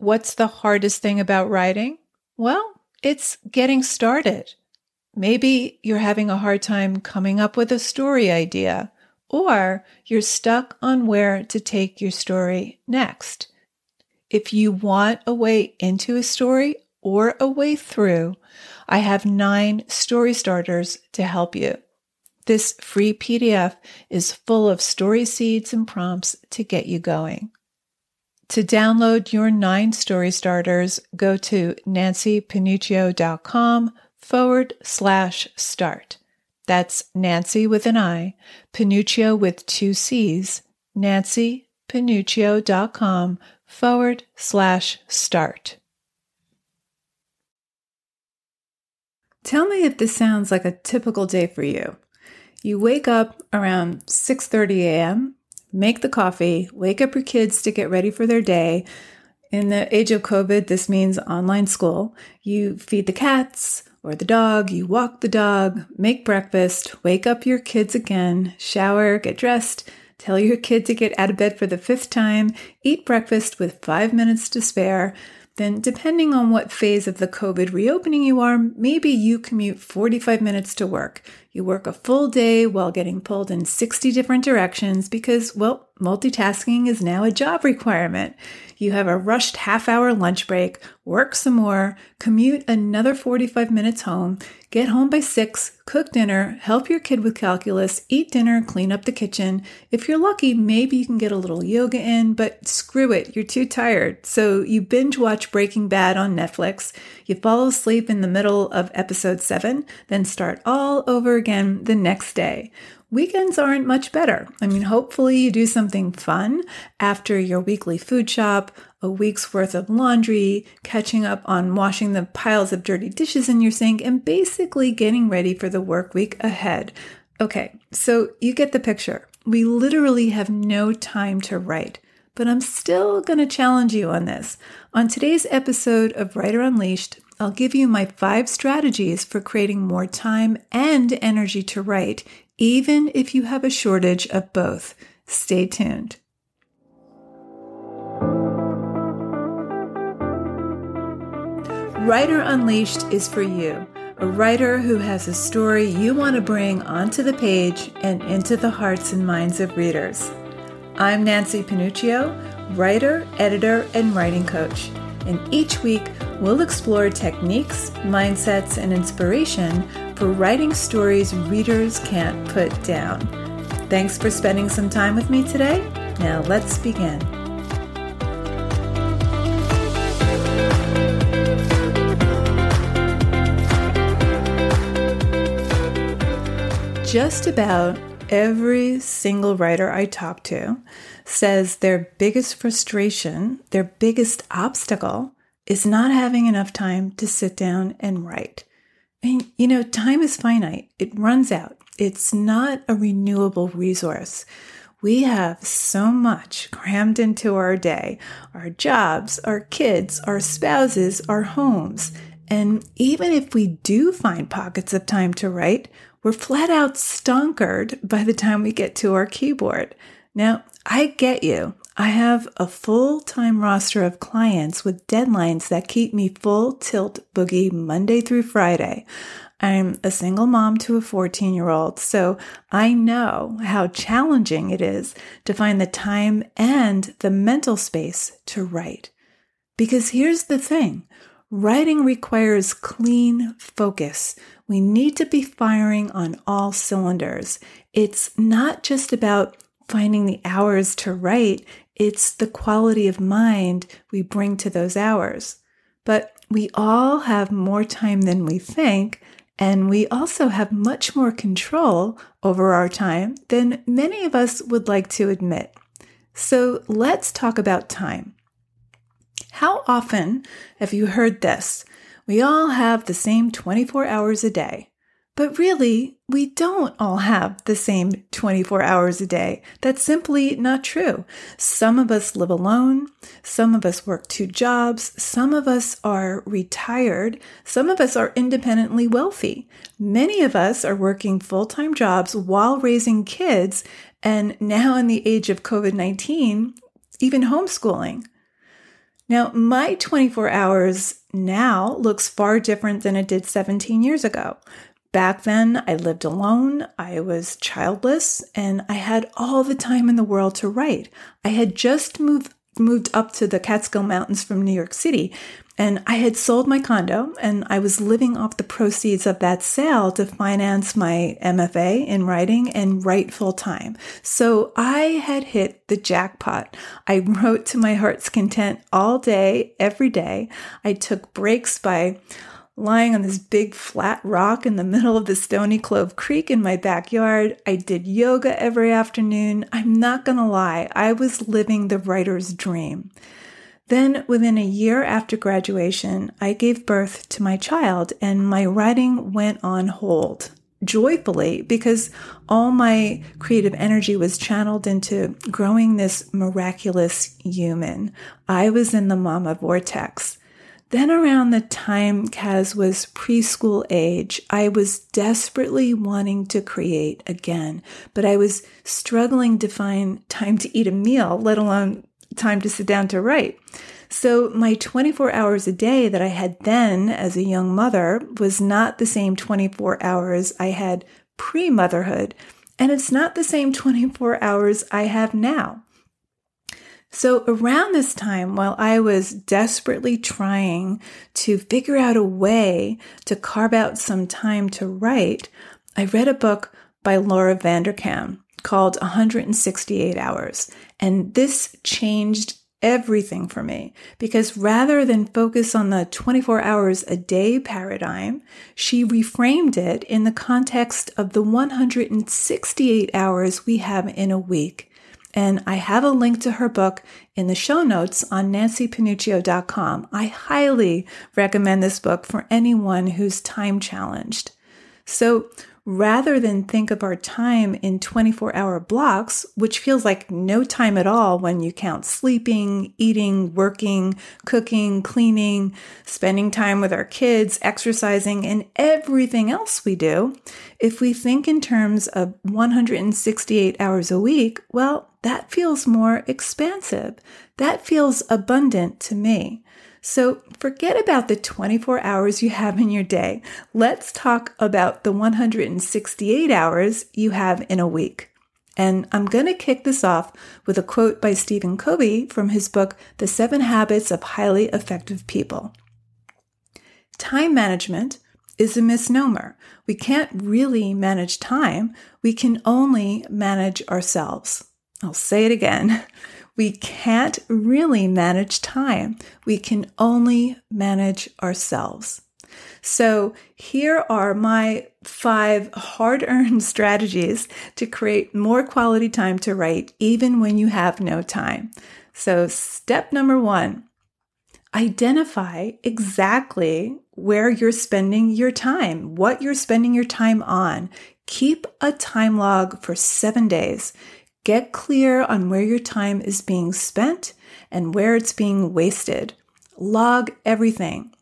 what's the hardest thing about writing? Well, it's getting started. Maybe you're having a hard time coming up with a story idea, or you're stuck on where to take your story next. If you want a way into a story or a way through, I have nine story starters to help you. This free PDF is full of story seeds and prompts to get you going. To download your nine story starters, go to nancipanuccio.com forward slash start. That's Nanci with an I, Panuccio with two C's, nancipanuccio.com forward slash start. Tell me if this sounds like a typical day for you. You wake up around 6:30 a.m., make the coffee, wake up your kids to get ready for their day. In the age of COVID, this means online school. You feed the cats or the dog, you walk the dog, make breakfast, wake up your kids again, shower, get dressed, tell your kid to get out of bed for the fifth time, eat breakfast with five minutes to spare, then depending on what phase of the COVID reopening you are, maybe you commute 45 minutes to work. You work a full day while getting pulled in 60 different directions because, well, multitasking is now a job requirement. You have a rushed half hour lunch break, work some more, commute another 45 minutes home, get home by six, cook dinner, help your kid with calculus, eat dinner, clean up the kitchen. If you're lucky, maybe you can get a little yoga in, but screw it, you're too tired. So you binge watch Breaking Bad on Netflix, you fall asleep in the middle of episode seven, then start all over again the next day. Weekends aren't much better. I mean, hopefully you do something fun after your weekly food shop, a week's worth of laundry, catching up on washing the piles of dirty dishes in your sink, and basically getting ready for the work week ahead. Okay, so you get the picture. We literally have no time to write, but I'm still going to challenge you on this. On today's episode of Writer Unleashed, I'll give you my five strategies for creating more time and energy to write even if you have a shortage of both. Stay tuned. Writer Unleashed is for you, a writer who has a story you want to bring onto the page and into the hearts and minds of readers. I'm Nanci Panuccio, writer, editor, and writing coach, and each week we'll explore techniques, mindsets, and inspiration for writing stories readers can't put down. Thanks for spending some time with me today. Now let's begin. Just about every single writer I talk to says their biggest frustration, their biggest obstacle, is not having enough time to sit down and write. And, you know, time is finite, it runs out. It's not a renewable resource. We have so much crammed into our day our jobs, our kids, our spouses, our homes. And even if we do find pockets of time to write, we're flat out stonkered by the time we get to our keyboard. Now, I get you. I have a full time roster of clients with deadlines that keep me full tilt boogie Monday through Friday. I'm a single mom to a 14 year old, so I know how challenging it is to find the time and the mental space to write. Because here's the thing writing requires clean focus. We need to be firing on all cylinders. It's not just about finding the hours to write, it's the quality of mind we bring to those hours. But we all have more time than we think, and we also have much more control over our time than many of us would like to admit. So let's talk about time. How often have you heard this? We all have the same 24 hours a day. But really, we don't all have the same 24 hours a day. That's simply not true. Some of us live alone. Some of us work two jobs. Some of us are retired. Some of us are independently wealthy. Many of us are working full time jobs while raising kids. And now, in the age of COVID 19, even homeschooling. Now, my 24 hours now looks far different than it did 17 years ago. Back then, I lived alone, I was childless, and I had all the time in the world to write. I had just moved moved up to the Catskill Mountains from New York City. And I had sold my condo and I was living off the proceeds of that sale to finance my MFA in writing and write full time. So I had hit the jackpot. I wrote to my heart's content all day, every day. I took breaks by lying on this big flat rock in the middle of the Stony Clove Creek in my backyard. I did yoga every afternoon. I'm not going to lie, I was living the writer's dream. Then, within a year after graduation, I gave birth to my child and my writing went on hold joyfully because all my creative energy was channeled into growing this miraculous human. I was in the mama vortex. Then, around the time Kaz was preschool age, I was desperately wanting to create again, but I was struggling to find time to eat a meal, let alone time to sit down to write. So, my 24 hours a day that I had then as a young mother was not the same 24 hours I had pre motherhood, and it's not the same 24 hours I have now. So, around this time, while I was desperately trying to figure out a way to carve out some time to write, I read a book by Laura Vanderkam called 168 Hours. And this changed everything for me because rather than focus on the 24 hours a day paradigm, she reframed it in the context of the 168 hours we have in a week. And I have a link to her book in the show notes on nancipanuccio.com. I highly recommend this book for anyone who's time challenged. So, rather than think of our time in 24 hour blocks, which feels like no time at all when you count sleeping, eating, working, cooking, cleaning, spending time with our kids, exercising, and everything else we do, if we think in terms of 168 hours a week, well, that feels more expansive. That feels abundant to me. So forget about the 24 hours you have in your day. Let's talk about the 168 hours you have in a week. And I'm going to kick this off with a quote by Stephen Covey from his book, The Seven Habits of Highly Effective People. Time management is a misnomer. We can't really manage time. We can only manage ourselves. I'll say it again. We can't really manage time. We can only manage ourselves. So, here are my five hard earned strategies to create more quality time to write, even when you have no time. So, step number one identify exactly where you're spending your time, what you're spending your time on. Keep a time log for seven days. Get clear on where your time is being spent and where it's being wasted. Log everything.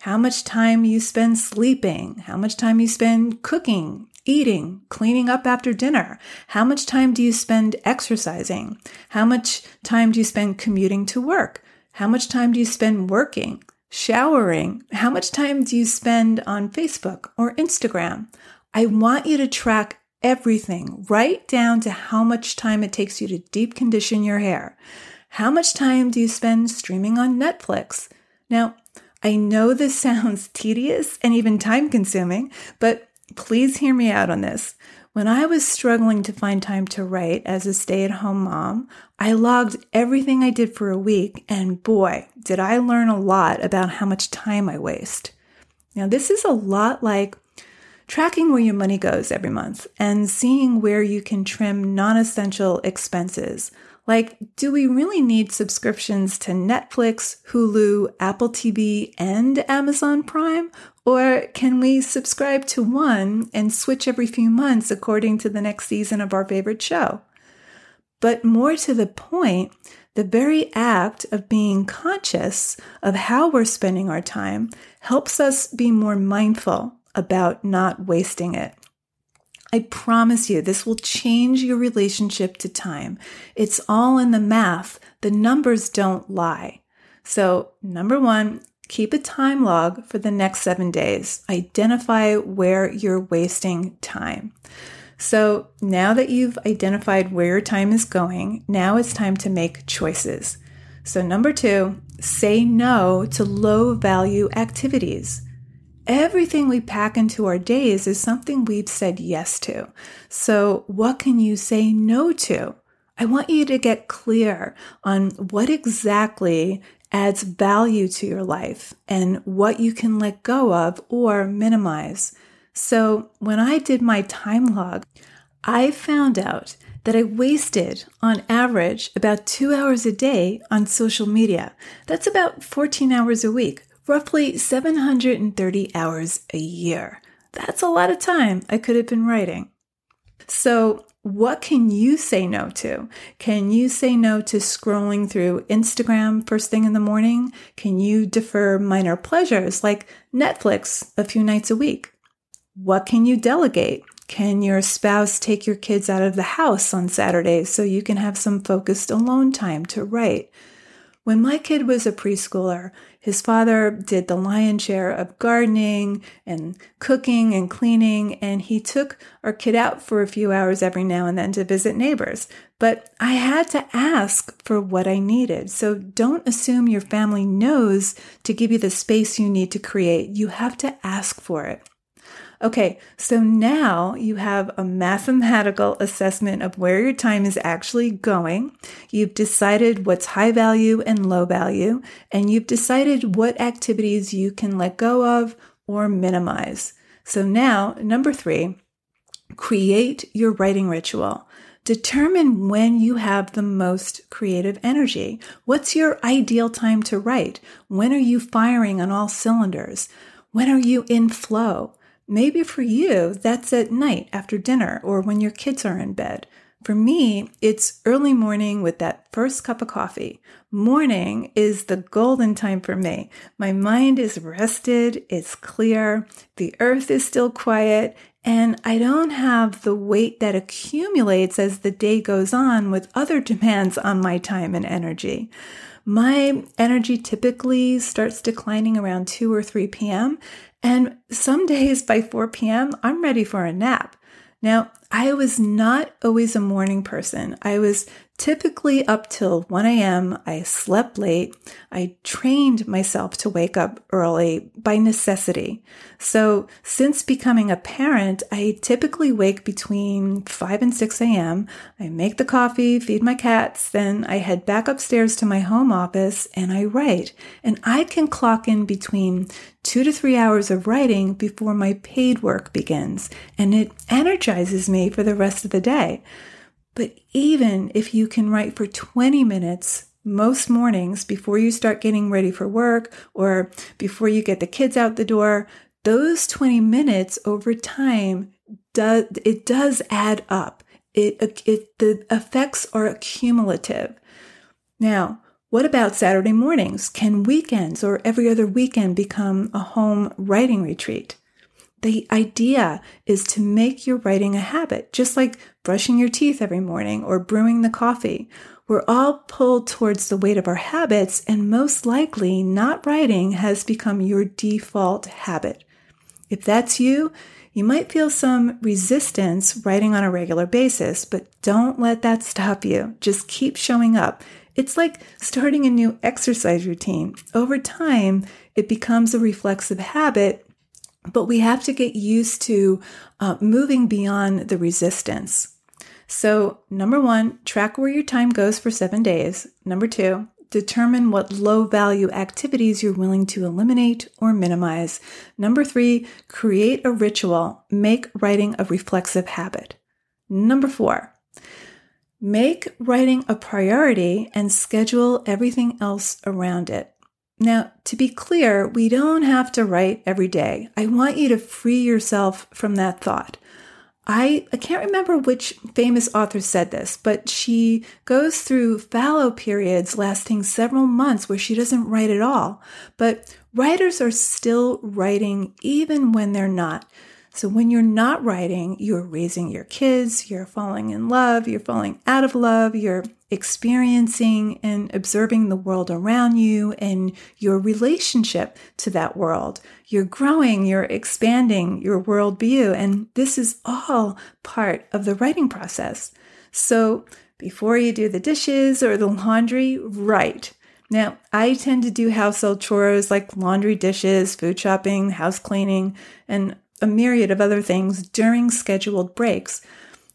How much time you spend sleeping, how much time you spend cooking, eating, cleaning up after dinner. How much time do you spend exercising? How much time do you spend commuting to work? How much time do you spend working, showering? How much time do you spend on Facebook or Instagram? I want you to track everything, right down to how much time it takes you to deep condition your hair. How much time do you spend streaming on Netflix? Now, I know this sounds tedious and even time consuming, but please hear me out on this. When I was struggling to find time to write as a stay at home mom, I logged everything I did for a week, and boy, did I learn a lot about how much time I waste. Now, this is a lot like tracking where your money goes every month and seeing where you can trim non essential expenses. Like, do we really need subscriptions to Netflix, Hulu, Apple TV, and Amazon Prime? Or can we subscribe to one and switch every few months according to the next season of our favorite show? But more to the point, the very act of being conscious of how we're spending our time helps us be more mindful about not wasting it. I promise you, this will change your relationship to time. It's all in the math. The numbers don't lie. So, number one, keep a time log for the next seven days. Identify where you're wasting time. So, now that you've identified where your time is going, now it's time to make choices. So, number two, say no to low value activities. Everything we pack into our days is something we've said yes to. So, what can you say no to? I want you to get clear on what exactly adds value to your life and what you can let go of or minimize. So, when I did my time log, I found out that I wasted, on average, about two hours a day on social media. That's about 14 hours a week, roughly 730 hours a year. That's a lot of time I could have been writing. So, what can you say no to? Can you say no to scrolling through Instagram first thing in the morning? Can you defer minor pleasures like Netflix a few nights a week? What can you delegate? Can your spouse take your kids out of the house on Saturdays so you can have some focused alone time to write? When my kid was a preschooler, his father did the lion's share of gardening and cooking and cleaning, and he took our kid out for a few hours every now and then to visit neighbors. But I had to ask for what I needed. So don't assume your family knows to give you the space you need to create. You have to ask for it. Okay, so now you have a mathematical assessment of where your time is actually going. You've decided what's high value and low value, and you've decided what activities you can let go of or minimize. So now, number three, create your writing ritual. Determine when you have the most creative energy. What's your ideal time to write? When are you firing on all cylinders? When are you in flow? Maybe for you, that's at night after dinner or when your kids are in bed. For me, it's early morning with that first cup of coffee. Morning is the golden time for me. My mind is rested, it's clear, the earth is still quiet, and I don't have the weight that accumulates as the day goes on with other demands on my time and energy. My energy typically starts declining around 2 or 3 p.m. And some days by 4 p.m., I'm ready for a nap. Now, I was not always a morning person. I was typically up till 1 a.m. I slept late. I trained myself to wake up early by necessity. So since becoming a parent, I typically wake between 5 and 6 a.m. I make the coffee, feed my cats, then I head back upstairs to my home office and I write. And I can clock in between two to three hours of writing before my paid work begins. And it energizes me for the rest of the day. But even if you can write for 20 minutes most mornings before you start getting ready for work or before you get the kids out the door, those 20 minutes over time does it does add up. It, it the effects are cumulative. Now, what about Saturday mornings? Can weekends or every other weekend become a home writing retreat? The idea is to make your writing a habit, just like brushing your teeth every morning or brewing the coffee. We're all pulled towards the weight of our habits, and most likely, not writing has become your default habit. If that's you, you might feel some resistance writing on a regular basis, but don't let that stop you. Just keep showing up. It's like starting a new exercise routine. Over time, it becomes a reflexive habit but we have to get used to uh, moving beyond the resistance. So, number one, track where your time goes for seven days. Number two, determine what low value activities you're willing to eliminate or minimize. Number three, create a ritual. Make writing a reflexive habit. Number four, make writing a priority and schedule everything else around it. Now, to be clear, we don't have to write every day. I want you to free yourself from that thought. I, I can't remember which famous author said this, but she goes through fallow periods lasting several months where she doesn't write at all. But writers are still writing even when they're not. So when you're not writing, you're raising your kids, you're falling in love, you're falling out of love, you're experiencing and observing the world around you and your relationship to that world. You're growing, you're expanding your worldview, and this is all part of the writing process. So before you do the dishes or the laundry, write. Now, I tend to do household chores like laundry, dishes, food shopping, house cleaning, and a myriad of other things during scheduled breaks.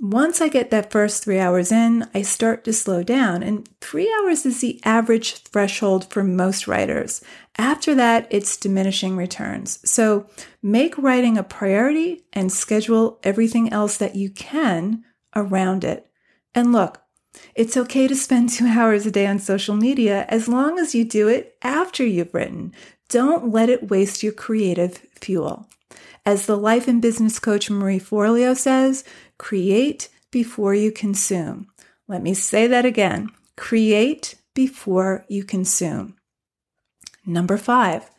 Once I get that first three hours in, I start to slow down, and three hours is the average threshold for most writers. After that, it's diminishing returns. So make writing a priority and schedule everything else that you can around it. And look, it's okay to spend two hours a day on social media as long as you do it after you've written. Don't let it waste your creative fuel. As the life and business coach Marie Forleo says, create before you consume. Let me say that again create before you consume. Number five,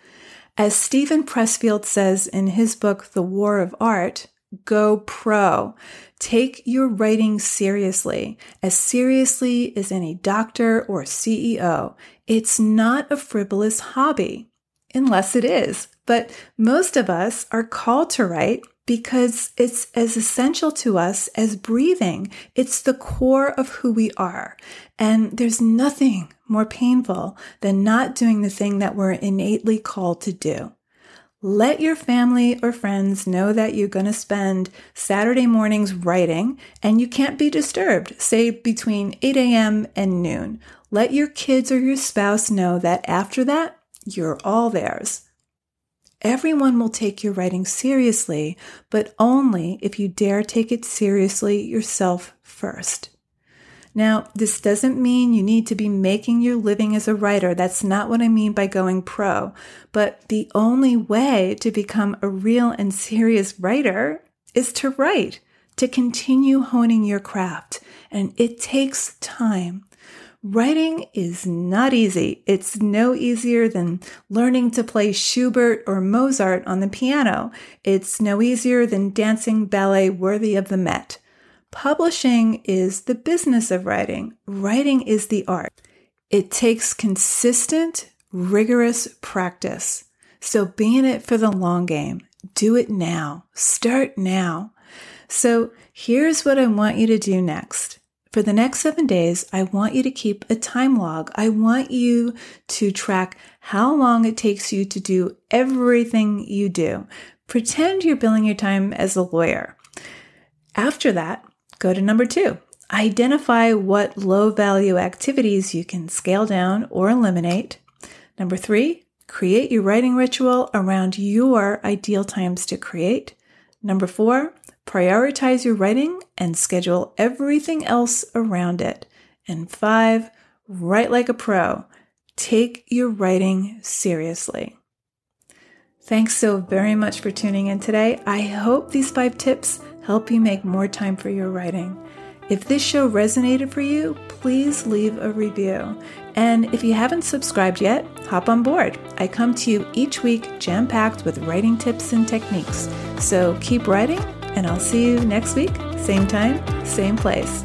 as Steven Pressfield says in his book, The War of Art, go pro. Take your writing seriously, as seriously as any doctor or CEO. It's not a frivolous hobby, unless it is. But most of us are called to write because it's as essential to us as breathing. It's the core of who we are. And there's nothing more painful than not doing the thing that we're innately called to do. Let your family or friends know that you're going to spend Saturday mornings writing and you can't be disturbed, say between 8 a.m. and noon. Let your kids or your spouse know that after that, you're all theirs. Everyone will take your writing seriously, but only if you dare take it seriously yourself first. Now, this doesn't mean you need to be making your living as a writer. That's not what I mean by going pro. But the only way to become a real and serious writer is to write, to continue honing your craft. And it takes time. Writing is not easy. It's no easier than learning to play Schubert or Mozart on the piano. It's no easier than dancing ballet worthy of the Met. Publishing is the business of writing. Writing is the art. It takes consistent, rigorous practice. So be in it for the long game. Do it now. Start now. So here's what I want you to do next. For the next seven days, I want you to keep a time log. I want you to track how long it takes you to do everything you do. Pretend you're billing your time as a lawyer. After that, Go to number two. Identify what low value activities you can scale down or eliminate. Number three, create your writing ritual around your ideal times to create. Number four, prioritize your writing and schedule everything else around it. And five, write like a pro. Take your writing seriously. Thanks so very much for tuning in today. I hope these five tips help you make more time for your writing. If this show resonated for you, please leave a review. And if you haven't subscribed yet, hop on board. I come to you each week jam packed with writing tips and techniques. So keep writing, and I'll see you next week, same time, same place.